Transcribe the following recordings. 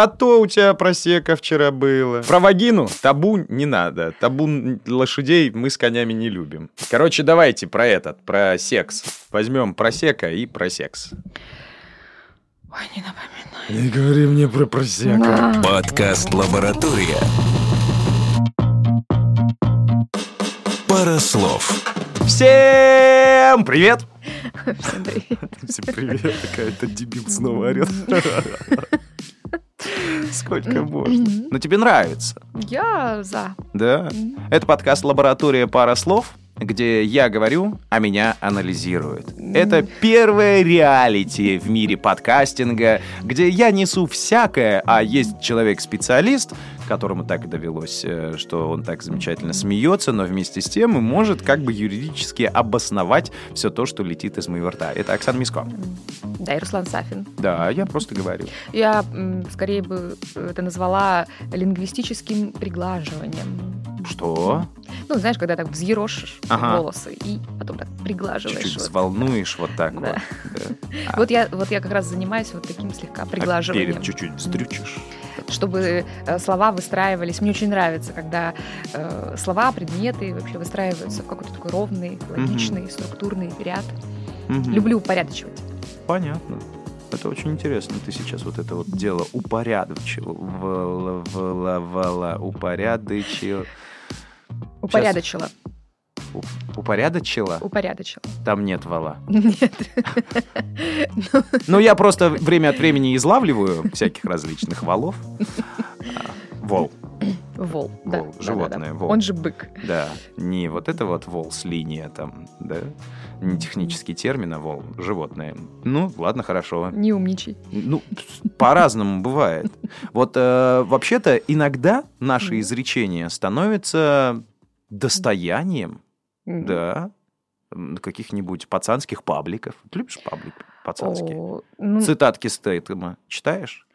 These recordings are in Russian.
А то у тебя просека вчера было. Про вагину табу не надо. Табу лошадей мы с конями не любим. Короче, давайте про этот, про секс. Возьмем просека и про секс. Ой, не напоминай. Не говори мне про просека. Да. Подкаст «Лаборатория». Пара слов. Всем привет! Всем привет. Всем привет, какая-то дебил снова орет. Сколько можно? Но тебе нравится, Я за. да? Это подкаст «Лаборатория пара слов», где я говорю, а меня анализируют. Это первое реалити в мире подкастинга, где я несу всякое, а есть человек-специалист, которому так довелось, э, что он так замечательно смеется, но вместе с тем и может как бы юридически обосновать все то, что летит из моего рта. Это Оксана Миско. Да, и Руслан Сафин. Да, я просто говорю. Я скорее бы это назвала лингвистическим приглаживанием. Что? Ну, знаешь, когда так взъерошишь Ага. волосы и потом так приглаживаешь. Чуть-чуть вот. взволнуешь вот так Да. вот. да. А Вот я, вот я как раз занимаюсь вот таким слегка а приглаживанием. перед чуть-чуть вздрючишь. Чтобы э, слова выстраивались. Мне очень нравится, когда э, слова, предметы вообще выстраиваются в какой-то такой ровный, логичный, структурный ряд. Мгм. Люблю упорядочивать. Понятно. Это очень интересно. Ты сейчас вот это вот дело упорядочил. Вла- вла- вла- Упорядочил. Упорядочила. У- Упорядочила? Упорядочила. Там нет вала. Нет. Ну, я просто время от времени излавливаю всяких различных валов. Вол, Вол. Да, Вол, животное, да, да. вол. Он же бык. да. Не вот это вот вол с линия там, да. Не технический термин, а вол, животное. Ну, ладно, хорошо. Не умничай. Ну, по-разному бывает. Вот э, вообще-то иногда наши изречения становятся достоянием, Да, каких-нибудь пацанских пабликов. Ты любишь паблик пацанские? О, ну, Цитатки Стейтема читаешь?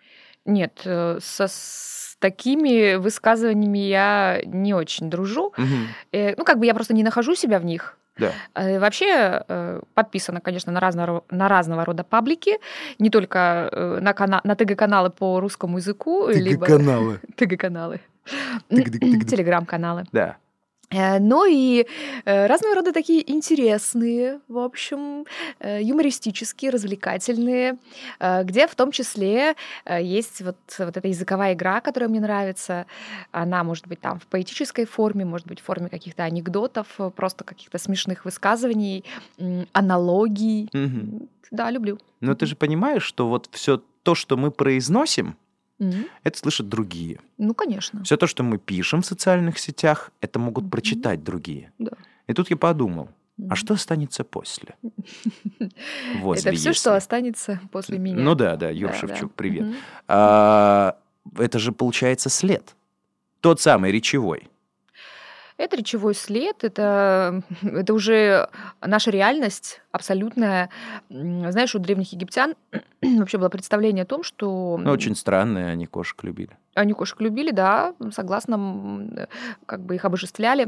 Нет, э, со, с такими высказываниями я не очень дружу. Мгм. Э, Ну, как бы я просто не нахожу себя в них. Да. Э, Вообще э, подписано, конечно, на разного, на разного рода паблики, не только э, на, кана- на ТГ-каналы по русскому языку, либо. ТГ-каналы, Тык-дык-тык-дык. телеграм-каналы. Да. Э, Но и э, разного рода такие интересные, в общем, э, юмористические, развлекательные, где в том числе есть вот, вот эта языковая игра, которая мне нравится. Она может быть там в поэтической форме, может быть в форме каких-то анекдотов, просто каких-то смешных высказываний, аналогий. Мгм. Да, люблю. Но ты же понимаешь, что вот все то, что мы произносим, Это слышат другие. Ну, конечно. Все то, что мы пишем в социальных сетях, это могут Мгм. прочитать другие. Да. И тут я подумал, а что останется после? Возле, Это все, если. что останется после меня. Ну да, да, Юр Да, да. Шевчук, привет. А, это же получается след. Тот самый речевой. Это речевой след, это, это уже наша реальность абсолютная. Знаешь, у древних египтян вообще было представление о том, что Ну, очень странные, они кошек любили. они кошек любили, да, согласно, как бы их обожествляли.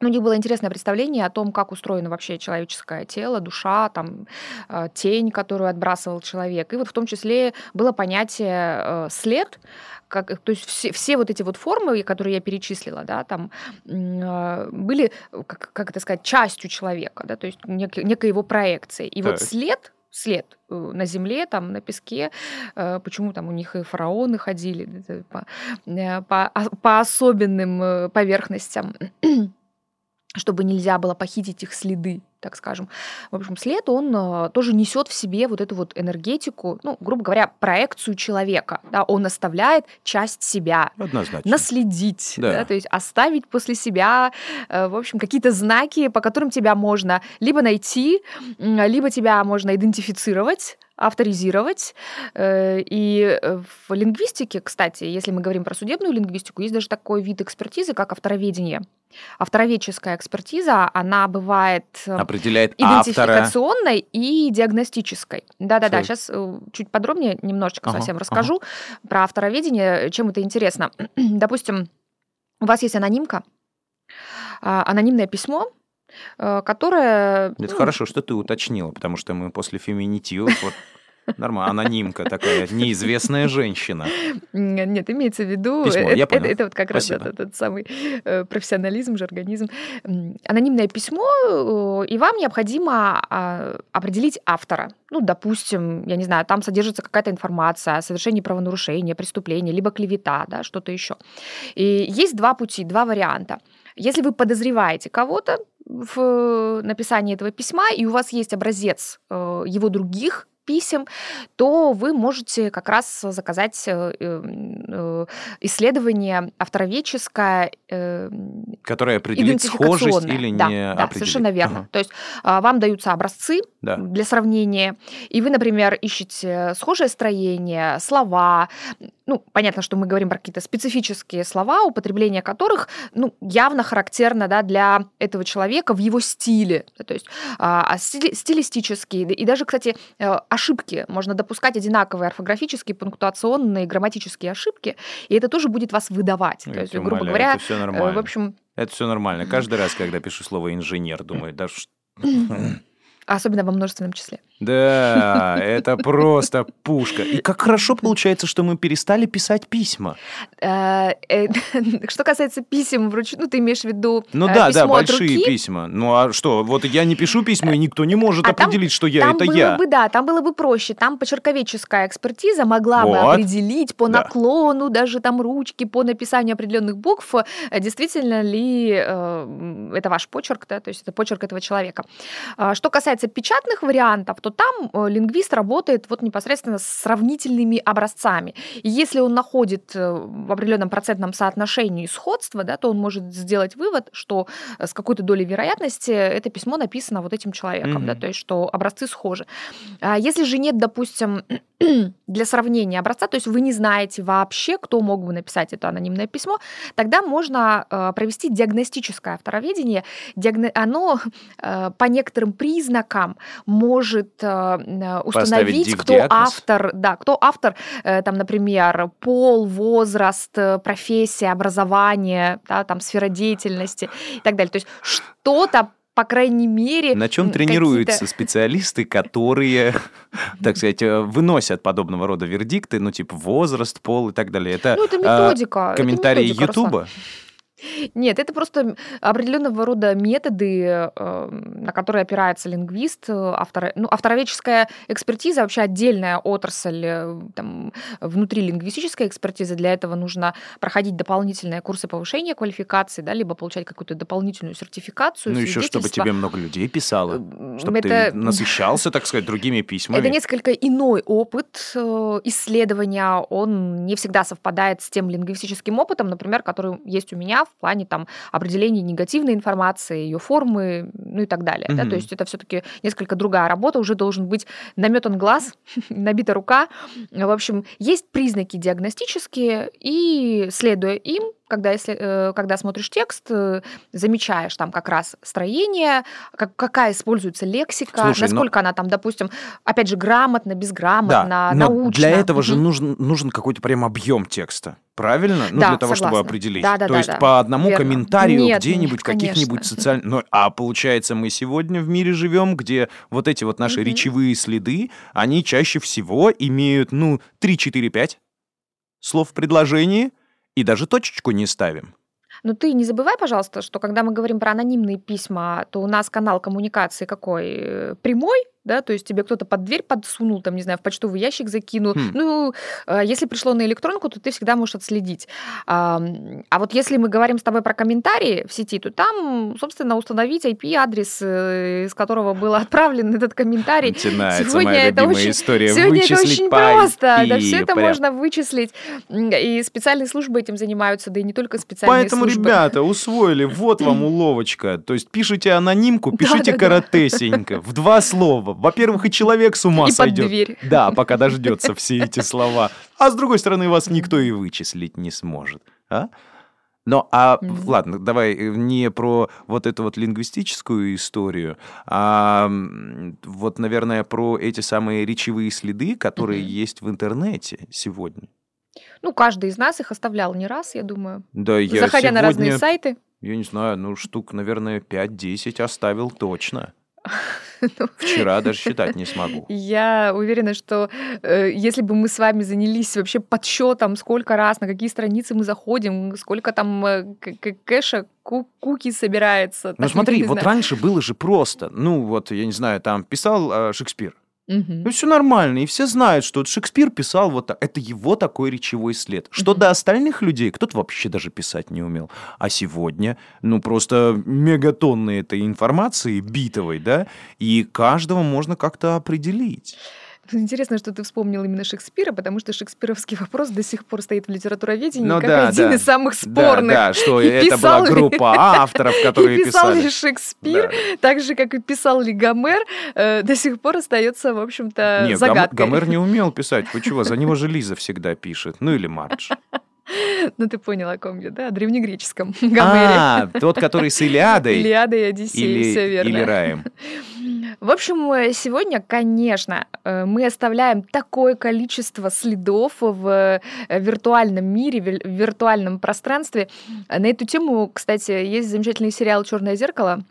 У них было интересное представление о том, как устроено вообще человеческое тело, душа, там, э, тень, которую отбрасывал человек. И вот в том числе было понятие э, след, как, то есть все, все вот эти вот формы, которые я перечислила, да, там э, были, как, как это сказать, частью человека, да, то есть нек- некой его проекцией. И вот Так. след, след э, на земле, там, на песке, э, почему там у них и фараоны ходили по, э, по, о- по особенным поверхностям, чтобы нельзя было похитить их следы, так скажем. В общем, след, он э, тоже несет в себе вот эту вот энергетику, ну, грубо говоря, проекцию человека. Да, он оставляет часть себя, Однозначно. наследить, Да. да, то есть оставить после себя, э, в общем, какие-то знаки, по которым тебя можно либо найти, либо тебя можно идентифицировать, авторизировать. Э, И э, в лингвистике, кстати, если мы говорим про судебную лингвистику, есть даже такой вид экспертизы, как автороведение. Автороведческая экспертиза, она бывает э, Определяет автора. идентификационной и диагностической. Да-да-да, сейчас чуть подробнее немножечко Ага, совсем ага. расскажу про автороведение, чем это интересно. Допустим, у вас есть анонимка, а, анонимное письмо, э, которое... Это ну, хорошо, что ты уточнила, потому что мы после феминитивов вот Нормально, анонимка такая, неизвестная женщина. Нет, имеется в виду... Письмо, э, я это, понял. это вот как раз Спасибо. этот, этот самый э, профессионализм, жаргонизм. Анонимное письмо, и вам необходимо а, определить автора. Ну, допустим, я не знаю, там содержится какая-то информация о совершении правонарушения, преступления, либо клевета, да, что-то еще. И есть два пути, два варианта. Если вы подозреваете кого-то в написании этого письма, и у вас есть образец э, его других писем, то вы можете как раз заказать э, э, исследование автороведческое, э, Которая определит схожесть или да, не да, определит. совершенно верно. Ага, То есть а, вам даются образцы Да. для сравнения, и вы, например, ищете схожее строение, слова. Ну, понятно, что мы говорим про какие-то специфические слова, употребление которых ну, явно характерно да, для этого человека в его стиле. Да, То есть а, а стили- стилистические, и даже, кстати, э, ошибки. Можно допускать одинаковые орфографические, пунктуационные, грамматические ошибки, и это тоже будет вас выдавать. Я То есть, тебя грубо умоляю, говоря, это все э, нормально. в общем, Это все нормально. Каждый раз, когда пишу слово инженер, думаю, да ш- особенно во множественном числе. Да, это просто пушка. И как хорошо получается, что мы перестали писать письма. Э, э, Что касается писем вручную, ну, ты имеешь в виду Ну э, да, да, большие письма. Ну а что, вот я не пишу письма, и никто не может А определить, что я это я. бы, да, там было бы проще. Там почерковедческая экспертиза могла бы определить по наклону, даже там ручки, по написанию определенных букв, действительно ли это ваш почерк, да, то есть это почерк этого человека. А Что касается печатных вариантов, то там э, лингвист работает вот непосредственно с сравнительными образцами. И если он находит э, в определенном процентном соотношении сходства, да, то он может сделать вывод, что э, с какой-то долей вероятности это письмо написано вот этим человеком, да, Мгм. то есть что образцы схожи. А Если же нет, допустим, для сравнения образца, то есть вы не знаете вообще, кто мог бы написать это анонимное письмо, тогда можно провести диагностическое автороведение. Диагно- Оно по некоторым признакам может э, э, установить, кто диагноз. автор, да, кто автор, э, там, например, пол, возраст, э, профессия, образование, да, там, сфера деятельности и так далее. То есть что-то по крайней мере... На чем тренируются специалисты, которые, так сказать, э, выносят подобного рода вердикты, ну, типа возраст, пол и так далее? Это Ну, это а, методика. комментарии. Ютуба? Нет, это просто определенного рода методы, э, на которые опирается лингвист. э, Автор... Ну, автороведческая экспертиза вообще отдельная отрасль э, там, внутри лингвистической экспертизы. Для этого нужно проходить дополнительные курсы повышения квалификации, да, либо получать какую-то дополнительную сертификацию. Ну, еще чтобы тебе много людей писало, чтобы это- ты насыщался, так сказать, другими письмами. Это несколько иной опыт исследования. Он не всегда совпадает с тем лингвистическим опытом, например, который есть у меня в плане там, определения негативной информации, ее формы, ну и так далее. да. Мгм. То есть это все-таки несколько другая работа, уже должен быть наметан глаз, набита рука. В общем, есть признаки диагностические, и следуя им, когда, если, э, когда смотришь текст, э, замечаешь там как раз строение, как, какая используется лексика, Слушай, но- насколько она там, допустим, опять же, грамотно, безграмотно, Да, но научно. для этого же нужен, нужен какой-то прям объем текста. Правильно? Ну, Да, для того, чтобы согласна. определить. Да, да, То да, есть да. по одному Верно. комментарию где-нибудь каких-нибудь социальных... Ну, а получается, мы сегодня в мире живем, где вот эти вот наши Мгм. речевые следы, они чаще всего имеют, ну, 3, 4, 5 слов в предложении, и даже точечку не ставим. Но ты не забывай, пожалуйста, что когда мы говорим про анонимные письма, то у нас канал коммуникации какой? Э, Прямой, да, то есть тебе кто-то под дверь подсунул, там, не знаю, в почтовый ящик закинул. Хм. Ну, э, если пришло на электронку, то ты всегда можешь отследить. А а вот если мы говорим с тобой про комментарии в сети, то там, собственно, установить IP-адрес, э, из которого был отправлен этот комментарий. Начинается Сегодня моя это очень- история. Сегодня это очень просто. Да, IP, все это прям. можно вычислить. И специальные службы этим занимаются, да и не только специальные Поэтому, службы. ребята, усвоили, вот вам уловочка. То есть пишите анонимку, пишите Да-да-да. коротесенько, в два слова. Во-первых, и человек с ума И под сойдет. дверь. Да, пока дождется все эти слова. А с другой стороны, вас никто и вычислить не сможет. А? Но, а, Мгм. ладно, давай э, не про вот эту вот лингвистическую историю, а вот, наверное, про эти самые речевые следы, которые Мгм. есть в интернете сегодня. Ну, каждый из нас их оставлял не раз, я думаю. Да, я Заходя на разные сегодня сайты. Я не знаю, ну штук, наверное, 5-10 оставил точно. Вчера даже считать не смогу. Я уверена, что э, если бы мы с вами занялись вообще подсчетом, сколько раз, на какие страницы мы заходим, сколько там э, кэша, куки собирается. Ну смотри, вот раньше было же просто. Ну вот, я не знаю, там писал э, Шекспир. Угу. Все нормально, и все знают, что вот Шекспир писал вот так. Это его такой речевой след. Что угу. до остальных людей, кто-то вообще даже писать не умел. А сегодня, ну, просто мегатонны этой информации битовой, да, и каждого можно как-то определить. Интересно, что ты вспомнил именно Шекспира, потому что шекспировский вопрос до сих пор стоит в литературоведении ну, как да, один да. из самых спорных. Да, да что и это была группа авторов, которые и писал писали. ли Шекспир, да. так же, как и писал ли Гомер, э, до сих пор остается, в общем-то, Нет, загадкой. Гомер не умел писать. Чего? За него же Лиза всегда пишет. Ну или Мардж. Ну, ты понял, о ком я, да? О древнегреческом Гомере. А, тот, который с Илиадой. Илиадой и Одиссеей, все верно. Или Раем. В общем, э, сегодня, конечно, э, мы оставляем такое количество следов в э, виртуальном мире, в виртуальном пространстве. На эту тему, кстати, есть замечательный сериал «Черное зеркало»,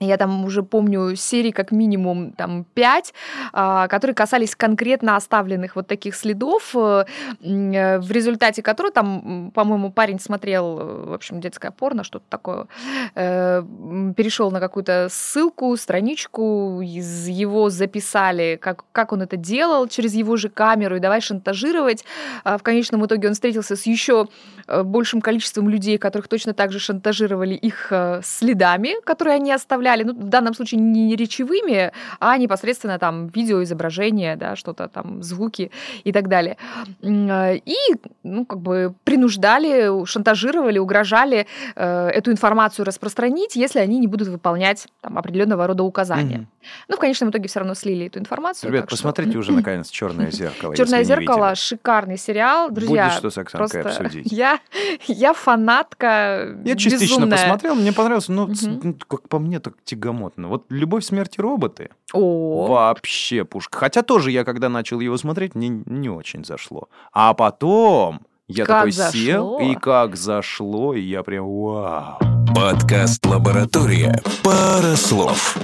я там уже помню серии как минимум там пять, а, которые касались конкретно оставленных вот таких следов, э, э, в результате которых там, по-моему, парень смотрел, э, в общем, детское порно, что-то такое, перешел на какую-то ссылку, страничку, из его записали, как, как он это делал через его же камеру, и давай шантажировать. А в конечном итоге он встретился с еще большим количеством людей, которых точно так же шантажировали их следами, которые они оставляли оставляли, ну, в данном случае не речевыми, а непосредственно там видеоизображения, да, что-то там, звуки и так далее. Э, и, ну, как бы принуждали, шантажировали, угрожали э, эту информацию распространить, если они не будут выполнять там определенного рода указания. Mm-hmm. Ну, в конечном итоге все равно слили эту информацию. Ребят, посмотрите что... уже наконец Черное зеркало. Черное зеркало шикарный сериал, друзья. Будет что с Оксанкой просто... обсудить. Я, я фанатка. Я частично безумная. посмотрел, мне понравилось, но угу. как по мне, так тягомотно. Вот «Любовь, смерти роботы» О. вообще пушка. Хотя тоже я, когда начал его смотреть, мне не очень зашло. А потом я как такой зашло. сел, и как зашло, и я прям вау. Подкаст «Лаборатория. Пара слов».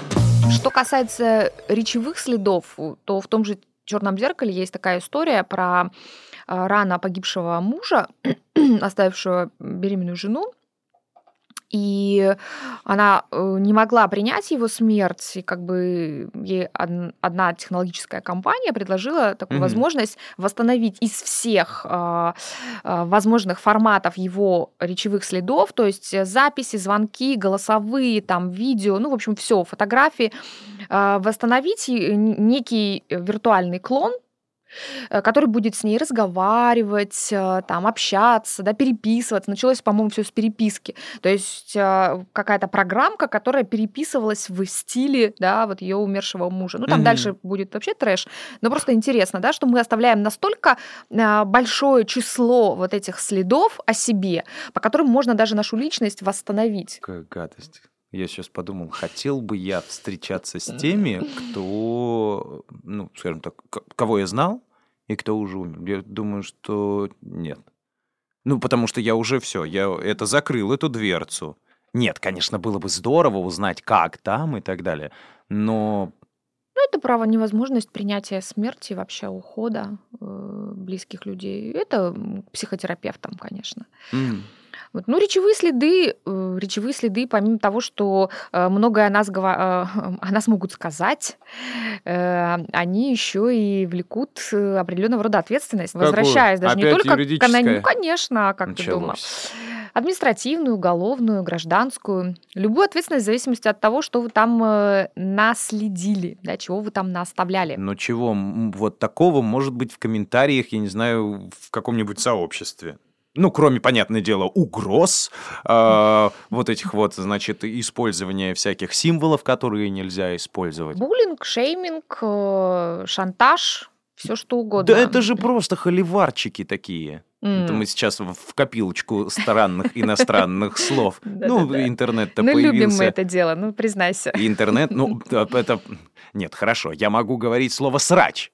Что касается речевых следов, то в том же «Черном зеркале» есть такая история про а, рано погибшего мужа, оставившего беременную жену, и она э, не могла принять его смерть, и как бы ей одна технологическая компания предложила такую mm-hmm. возможность восстановить из всех э, э, возможных форматов его речевых следов, то есть записи, звонки, голосовые, там видео, ну в общем все, фотографии, восстановить некий виртуальный клон Э, который будет с ней разговаривать, э, там, общаться, да, переписываться. Началось, по-моему, все с переписки. То есть э, какая-то программка, которая переписывалась в стиле, да, вот ее умершего мужа. Ну, там mm-hmm. дальше будет вообще трэш. Но просто интересно, да, что мы оставляем настолько большое число вот этих следов о себе, по которым можно даже нашу личность восстановить. Какая гадость. Я сейчас подумал, хотел бы я встречаться с теми, кто, ну, скажем так, кого я знал и кто уже умер. Я думаю, что нет. Ну, потому что я уже все, я это закрыл, эту дверцу. Нет, конечно, было бы здорово узнать, как там и так далее, но... Ну, это право невозможность принятия смерти, вообще ухода э, близких людей. Это психотерапевтам, конечно. Mm. Вот. Ну, речевые следы, э, речевые следы, помимо того, что э, многое о нас, э, о нас могут сказать, они еще и влекут определенного рода ответственность, Какую? возвращаясь даже Опять не только к Ну, конечно, а как Началось. ты думал? Административную, уголовную, гражданскую. Любую ответственность в зависимости от того, что вы там наследили, да, чего вы там наставляли. Но чего вот такого может быть в комментариях, я не знаю, в каком-нибудь сообществе? Ну, кроме, понятное дело, угроз, э, вот этих вот, значит, использования всяких символов, которые нельзя использовать. Буллинг, шейминг, э, шантаж, все что угодно. Да это же просто холиварчики такие. Mm. Это мы сейчас в копилочку странных иностранных слов. Ну, интернет-то появился. Ну, любим мы это дело, ну, признайся. Интернет, ну, это... Нет, хорошо, я могу говорить слово «срач».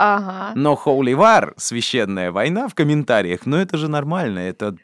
Ага. Но War, священная война в комментариях, ну это же нормально, это...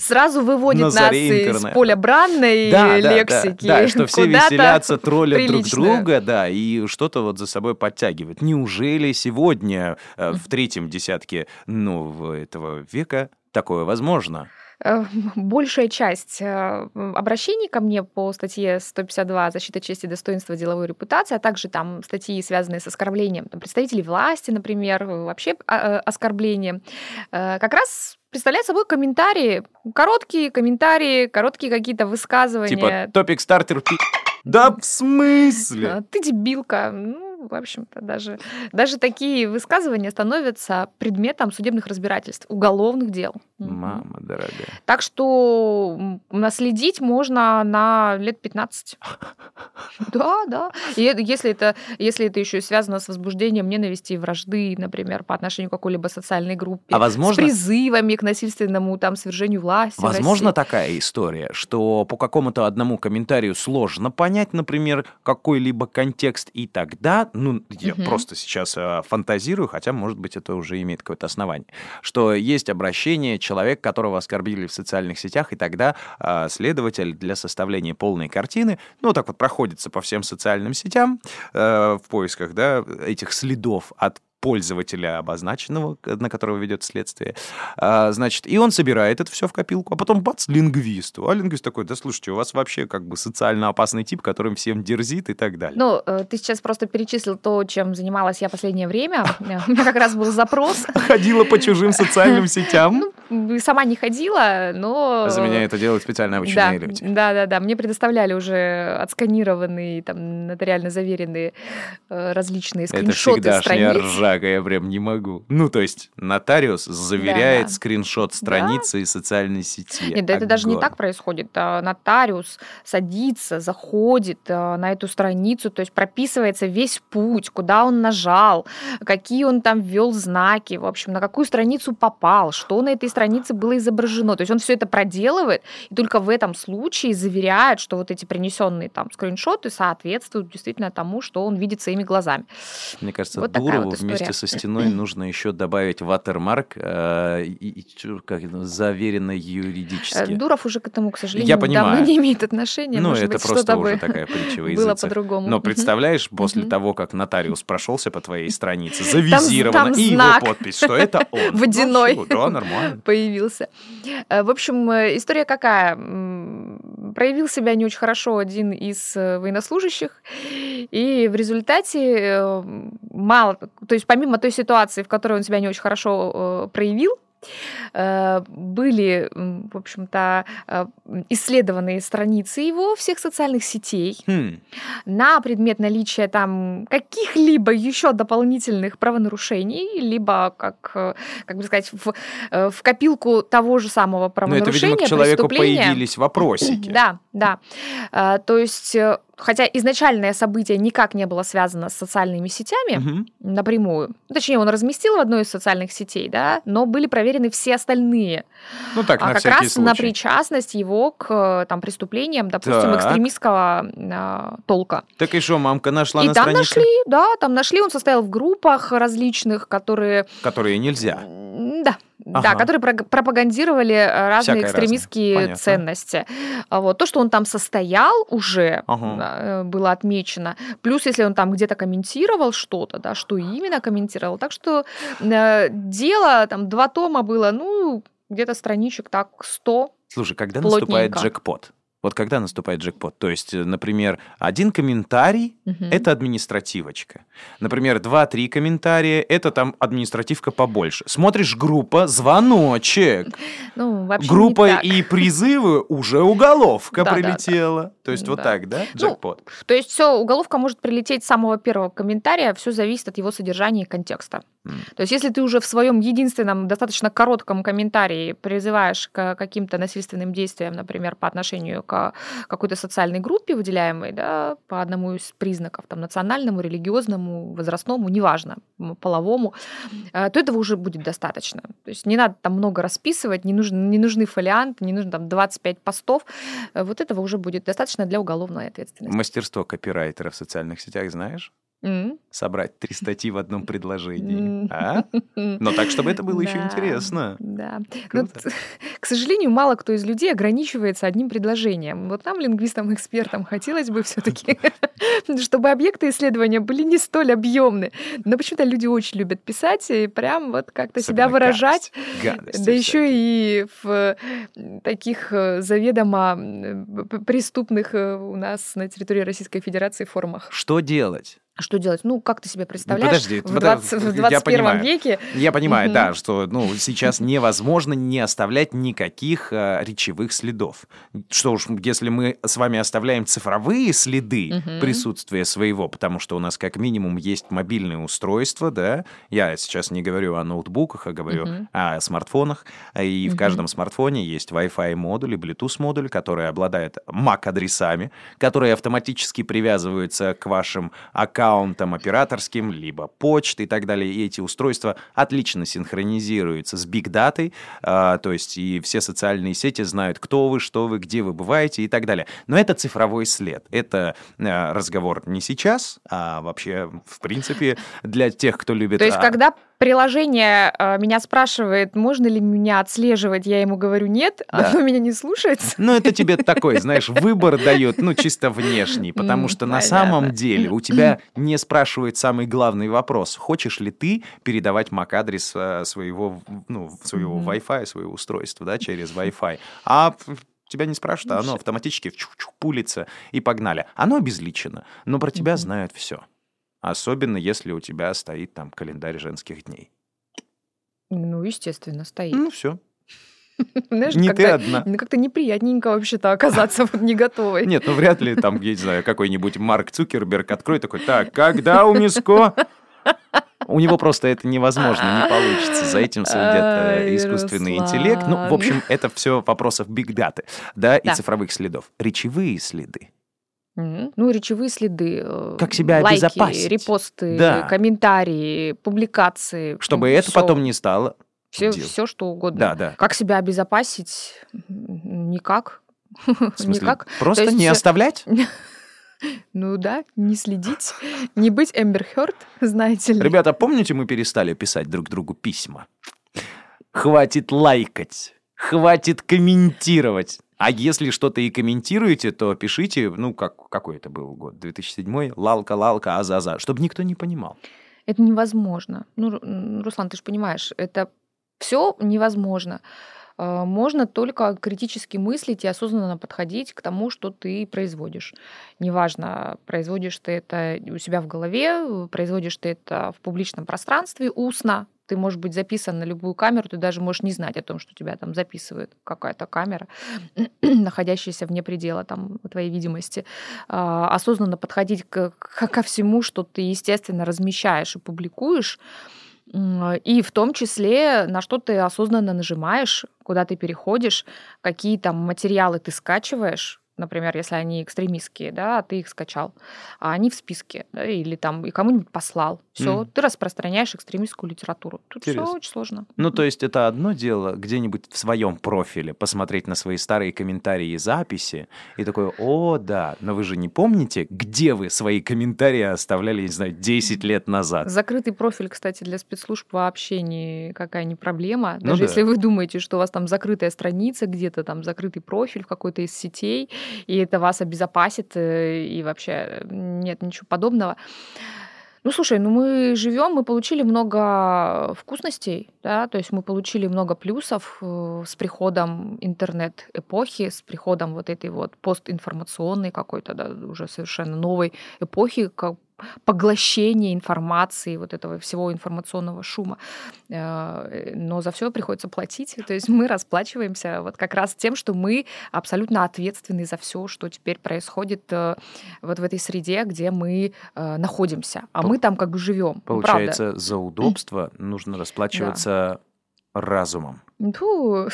Сразу выводит На нас из поля бранной Да, да, да, лексики. да, что все веселятся, троллят друг приличную. друга, да, и что-то вот за собой подтягивают. Неужели сегодня, э, в третьем десятке нового этого века, такое возможно? Э, Большая часть э, обращений ко мне по статье 152 «Защита чести, достоинства, деловой репутации», а также там статьи, связанные с оскорблением там, представителей власти, например, э, вообще а, оскорблением, э, как раз представляют собой комментарии, короткие комментарии, короткие какие-то высказывания. Типа топик стартер пи... Да в смысле? А, Ты дебилка. Ну, в общем-то, даже, даже такие высказывания становятся предметом судебных разбирательств, уголовных дел. Мама дорогая. Так что наследить можно на лет 15. Да, да. И если это, если это еще связано с возбуждением ненависти и вражды, например, по отношению к какой-либо социальной группе, А возможно- с призывами к насильственному там свержению власти. Возможно такая история, что по какому-то одному комментарию сложно понять, например, какой-либо контекст, и тогда, ну, я Мгм. просто сейчас э, фантазирую, хотя, может быть, это уже имеет какое-то основание, что есть обращение человека, которого оскорбили в социальных сетях, и тогда э, следователь для составления полной картины, ну, так вот проходится по всем социальным сетям э, в поисках, да, этих следов от пользователя обозначенного, на которого ведет следствие. А, значит, и он собирает это все в копилку, а потом бац, лингвисту. А лингвист такой, да слушайте, у вас вообще как бы социально опасный тип, которым всем дерзит и так далее. Ну, э, ты сейчас просто перечислил то, чем занималась я последнее время. У меня как раз был запрос. Ходила по чужим социальным сетям. Ну, сама не ходила, но... За меня это делают специально обученные люди. да, да, да. Мне предоставляли уже отсканированные, там, нотариально заверенные э, различные скриншоты всегдашняя ржака, я прям не могу. Ну, то есть нотариус заверяет Да. скриншот страницы из социальной сети. Нет, да это даже не так происходит. А, Нотариус садится, заходит а, на эту страницу, то есть прописывается весь путь, куда он нажал, какие он там ввел знаки, в общем, на какую страницу попал, что на этой странице было изображено. То есть он все это проделывает, и только в этом случае заверяет, что вот эти принесенные там скриншоты соответствуют действительно тому, что он видит своими глазами. Мне кажется, Вот Дурову вот вместе со стеной нужно еще добавить ватермарк э, и, и как заверено юридически. Дуров уже к этому, к сожалению, Я давно не имеет отношения. Ну, Может это быть, просто уже такая притча во было по-другому. Но представляешь, после того, как нотариус прошелся по твоей странице, завизировано, и его подпись, что это он. Ну, Водяной. всё, Да, нормально. появился. Э, В общем, э, история какая? Проявил себя не очень хорошо один из э, военнослужащих, и в результате мало, то есть помимо той ситуации, в которой он себя не очень хорошо э, проявил, э, были, в общем-то, э, исследованы страницы его всех социальных сетей Хм, на предмет наличия там каких-либо еще дополнительных правонарушений, либо, как, как бы сказать, в, в копилку того же самого Ну, это, правонарушения, видимо, к человеку появились вопросики. Да, да. То есть, хотя изначальное событие никак не было связано с социальными сетями Мгм. напрямую, ну, точнее, он разместил в одной из социальных сетей, да, но были проверены все остальные, Ну так, а на как всякий раз на случай. причастность его к э, там преступлениям, допустим, Так. экстремистского э, толка. Так и что, мамка нашла И на там странице, нашли, да, там нашли, он состоял в группах различных, которые, которые нельзя. М, да, Ага. которые пропагандировали э, разные Всякое экстремистские разное. Понятно. ценности. А Вот. То, что он там состоял уже, Ага. э, было отмечено. Плюс, если он там где-то комментировал что-то, да, что именно комментировал. Так что э, дело, там два тома было, ну, где-то страничек так 100. Слушай, когда наступает Плотненько. джекпот? Вот когда наступает джекпот? То есть, э, например, один комментарий Мгм. это административочка. Например, 2-3 комментария это там административка побольше. Смотришь группа, звоночек. Ну, вообще Группа и призывы уже уголовка прилетела. То есть вот Да. так, да? Ну, Джекпот. То есть все, уголовка может прилететь с самого первого комментария, все зависит от его содержания и контекста. То есть если ты уже в своем единственном, достаточно коротком комментарии призываешь к каким-то насильственным действиям, например, по отношению к какой-то социальной группе выделяемой, да, по одному из признаков, там, национальному, религиозному, возрастному, неважно, половому, э, то этого уже будет достаточно. То есть не надо там много расписывать, не, нужен, не нужны фолианты, не нужно там 25 постов. Э, Вот этого уже будет достаточно для уголовной ответственности. Мастерство копирайтера в социальных сетях знаешь? Собрать три статьи в одном предложении? А? Но так, чтобы это было еще интересно. Да. Ну, Круто. к сожалению, мало кто из людей ограничивается одним предложением. Вот нам, лингвистам, экспертам, хотелось бы все-таки, чтобы объекты исследования были не столь объемны. Но почему-то люди очень любят писать и прям вот как-то себя выражать. гадости Да еще и в э, таких э, заведомо п- преступных э, у нас на территории Российской Федерации формах. Что делать? Что делать? Ну, как ты себе представляешь подожди, в, подо- 20 в я 21 понимаю. веке? Я понимаю, да, что ну, сейчас невозможно не оставлять никаких э, речевых следов. Что уж, если мы с вами оставляем цифровые следы присутствия своего, потому что у нас как минимум есть мобильные устройства, да, я сейчас не говорю о ноутбуках, а говорю о смартфонах, и в каждом смартфоне есть Wi-Fi модуль и Bluetooth модуль, который обладает MAC-адресами, которые автоматически привязываются к вашим аккаунтам операторским, либо почты и так далее. И эти устройства отлично синхронизируются с а, то есть и все социальные сети знают, кто вы, что вы, где вы бываете и так далее. Но это цифровой след. Это а, разговор не сейчас, а вообще, в принципе, для тех, кто любит... То есть, а, когда приложение э, меня спрашивает, можно ли меня отслеживать, я ему говорю нет, Да. оно меня не слушается. Ну, это тебе такой, знаешь, выбор дает, ну, чисто внешний, потому что на самом деле у тебя не спрашивают самый главный вопрос, хочешь ли ты передавать MAC-адрес э, своего, ну, своего. Wi-Fi, своего устройства, да, через Wi-Fi, а тебя не спрашивают, а оно автоматически пулится и погнали. Оно обезличено, но про тебя знают все. Особенно если у тебя стоит там календарь женских дней. Ну, естественно, стоит. Ну, все. Знаешь, Не ты одна. ну, как-то неприятненько вообще-то оказаться вот не готовой. Нет, ну вряд ли там, я не знаю, какой-нибудь Марк Цукерберг откроет такой, так, когда у Миско? У него просто это невозможно, не получится. За этим следит э, искусственный интеллект. Ну, в общем, это все вопросов биг даты, да, и Да. цифровых следов. Речевые следы. Ну, речевые следы. э, Как себя лайки, обезопасить? репосты, Да. комментарии, публикации. Чтобы это всё. потом не стало. Все, дел. все, что угодно. Да, да. Как себя обезопасить? Никак. В смысле, Никак. просто есть не всё- оставлять? Ну да, не следить, не быть Эмбер Хёрд, знаете ли. Ребята, помните, мы перестали писать друг другу письма? Хватит лайкать, хватит комментировать. А если что-то и комментируете, то пишите, ну, как, какой это был год, 2007 лалка, лалка, азаза, чтобы никто не понимал. Это невозможно. Ну, Руслан, ты же понимаешь, это все невозможно. Э, Можно только критически мыслить и осознанно подходить к тому, что ты производишь. Неважно, производишь ты это у себя в голове, производишь ты это в публичном пространстве, устно. Ты можешь быть записан на любую камеру, ты даже можешь не знать о том, что тебя там записывает какая-то камера, находящаяся вне предела там, твоей видимости. А, Осознанно подходить к- ко всему, что ты, естественно, размещаешь и публикуешь, и в том числе, на что ты осознанно нажимаешь, куда ты переходишь, какие там материалы ты скачиваешь, например, если они экстремистские, да, а ты их скачал, а они в списке, да, или там и кому-нибудь послал. Все, Мгм. ты распространяешь экстремистскую литературу. Тут все очень сложно. Ну, то есть это одно дело где-нибудь в своем профиле посмотреть на свои старые комментарии и записи и такое, о, да, но вы же не помните, где вы свои комментарии оставляли, не знаю, 10 лет назад? Закрытый профиль, кстати, для спецслужб вообще никакая не проблема. Ну Даже да. если вы думаете, что у вас там закрытая страница, где-то там закрытый профиль в какой-то из сетей, и это вас обезопасит, э, и вообще э, нет ничего подобного. Ну, слушай, ну мы живем, мы получили много вкусностей, да, то есть мы получили много плюсов э, с приходом интернет-эпохи, с приходом вот этой вот постинформационной какой-то, да, уже совершенно новой эпохи, поглощение информации, вот этого всего информационного шума. Э, Но за все приходится платить. То есть мы расплачиваемся вот как раз тем, что мы абсолютно ответственны за все, что теперь происходит э, вот в этой среде, где мы э, находимся. А Пол- мы там как бы живем. Ну, правда. Получается, за удобство нужно расплачиваться разумом. Фу,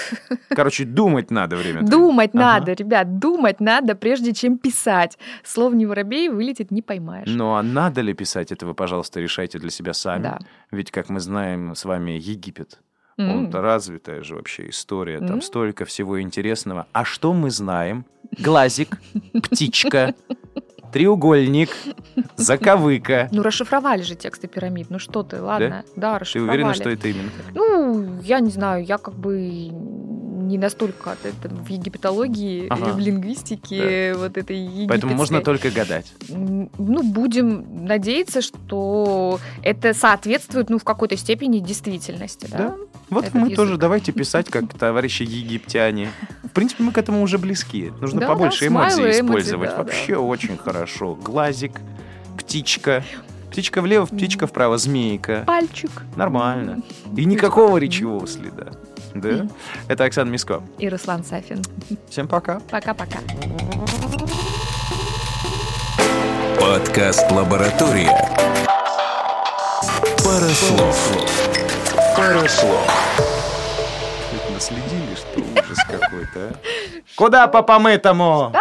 Короче, думать надо время. думать Ага. надо, ребят, думать надо, прежде чем писать. Слов не воробей, вылетит не поймаешь. Ну а надо ли писать, это вы, пожалуйста, решайте для себя сами. Да. Ведь, как мы знаем с вами, Египет, М. он-то развитая же вообще история, там М. столько всего интересного. А что мы знаем? Глазик, птичка, треугольник, заковыка. Ну, расшифровали же тексты пирамид. Ну что ты, ладно. Да, Ты расшифровали. уверена, что это именно? Ну, я не знаю, я как бы не настолько это, в египтологии Ага. в лингвистике вот этой египетской. Поэтому можно только гадать. Ну, будем надеяться, что это соответствует, ну, в какой-то степени действительности, да? Да. Вот Этот мы язык. тоже давайте писать, как товарищи египтяне. В принципе, мы к этому уже близки. Нужно Да, побольше да, эмодзи смайлы, использовать. да, Вообще очень хорошо. Глазик, птичка. Птичка влево, птичка вправо, змейка. Пальчик. Нормально. И никакого речевого следа. Да? Это Оксана Миско. И Руслан Сафин. Всем пока. Пока-пока. Подкаст «Лаборатория». Парослов. Парослов. Наследили, что ужас какой-то, а? Куда по помытому?